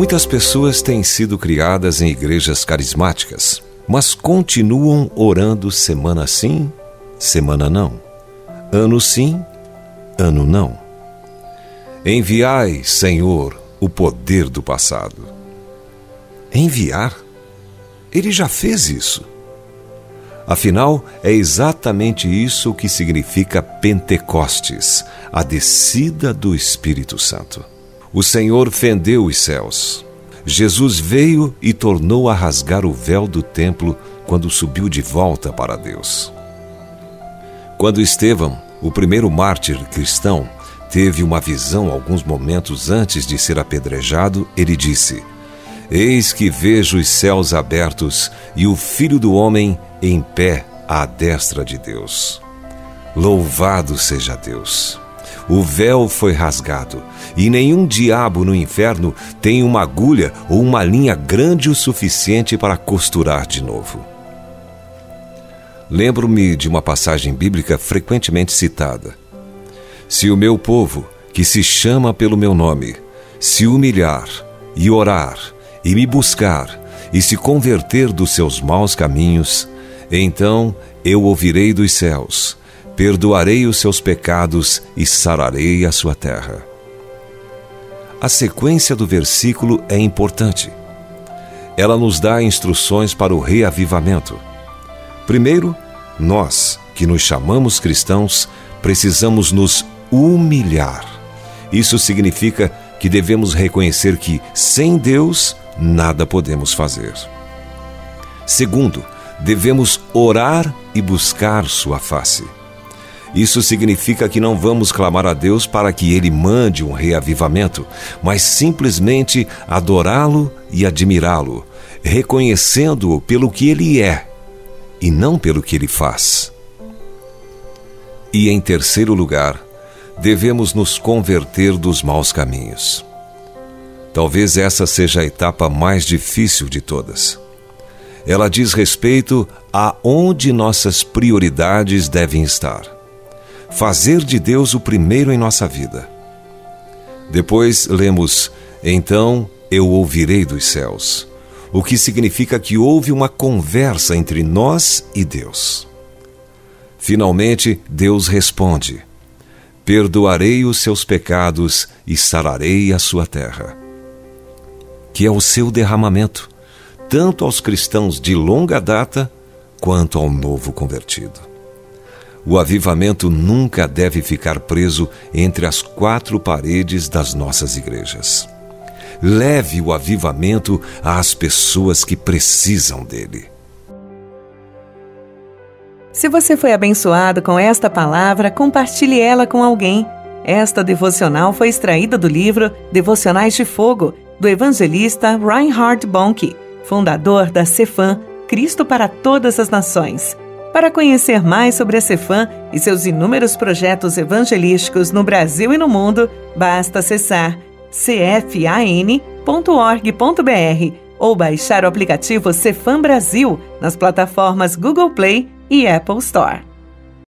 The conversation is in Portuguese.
Muitas pessoas têm sido criadas em igrejas carismáticas, mas continuam orando semana sim, semana não. Ano sim, ano não. Enviai, Senhor, o poder do passado. Enviar? Ele já fez isso. Afinal, é exatamente isso que significa Pentecostes, a descida do Espírito Santo. O Senhor fendeu os céus. Jesus veio e tornou a rasgar o véu do templo quando subiu de volta para Deus. Quando Estevão, o primeiro mártir cristão, teve uma visão alguns momentos antes de ser apedrejado, ele disse: Eis que vejo os céus abertos e o Filho do Homem em pé à destra de Deus. Louvado seja Deus! O véu foi rasgado, e nenhum diabo no inferno tem uma agulha ou uma linha grande o suficiente para costurar de novo. Lembro-me de uma passagem bíblica frequentemente citada. Se o meu povo, que se chama pelo meu nome, se humilhar e orar e me buscar e se converter dos seus maus caminhos, então eu ouvirei dos céus perdoarei os seus pecados e sararei a sua terra. A sequência do versículo é importante. Ela nos dá instruções para o reavivamento. Primeiro, nós, que nos chamamos cristãos, precisamos nos humilhar. Isso significa que devemos reconhecer que, sem Deus, nada podemos fazer. Segundo, devemos orar e buscar Sua face. Isso significa que não vamos clamar a Deus para que Ele mande um reavivamento, mas simplesmente adorá-lo e admirá-lo, reconhecendo-o pelo que Ele é e não pelo que Ele faz. E em terceiro lugar, devemos nos converter dos maus caminhos. Talvez essa seja a etapa mais difícil de todas. Ela diz respeito a onde nossas prioridades devem estar fazer de Deus o primeiro em nossa vida. Depois lemos: Então eu ouvirei dos céus, o que significa que houve uma conversa entre nós e Deus. Finalmente, Deus responde: Perdoarei os seus pecados e sararei a sua terra. Que é o seu derramamento, tanto aos cristãos de longa data quanto ao novo convertido. O avivamento nunca deve ficar preso entre as quatro paredes das nossas igrejas. Leve o avivamento às pessoas que precisam dele. Se você foi abençoado com esta palavra, compartilhe ela com alguém. Esta devocional foi extraída do livro Devocionais de Fogo, do evangelista Reinhard Bonnke, fundador da Cefam, Cristo para Todas as Nações. Para conhecer mais sobre a Cefam e seus inúmeros projetos evangelísticos no Brasil e no mundo, basta acessar cfan.org.br ou baixar o aplicativo Cefam Brasil nas plataformas Google Play e Apple Store.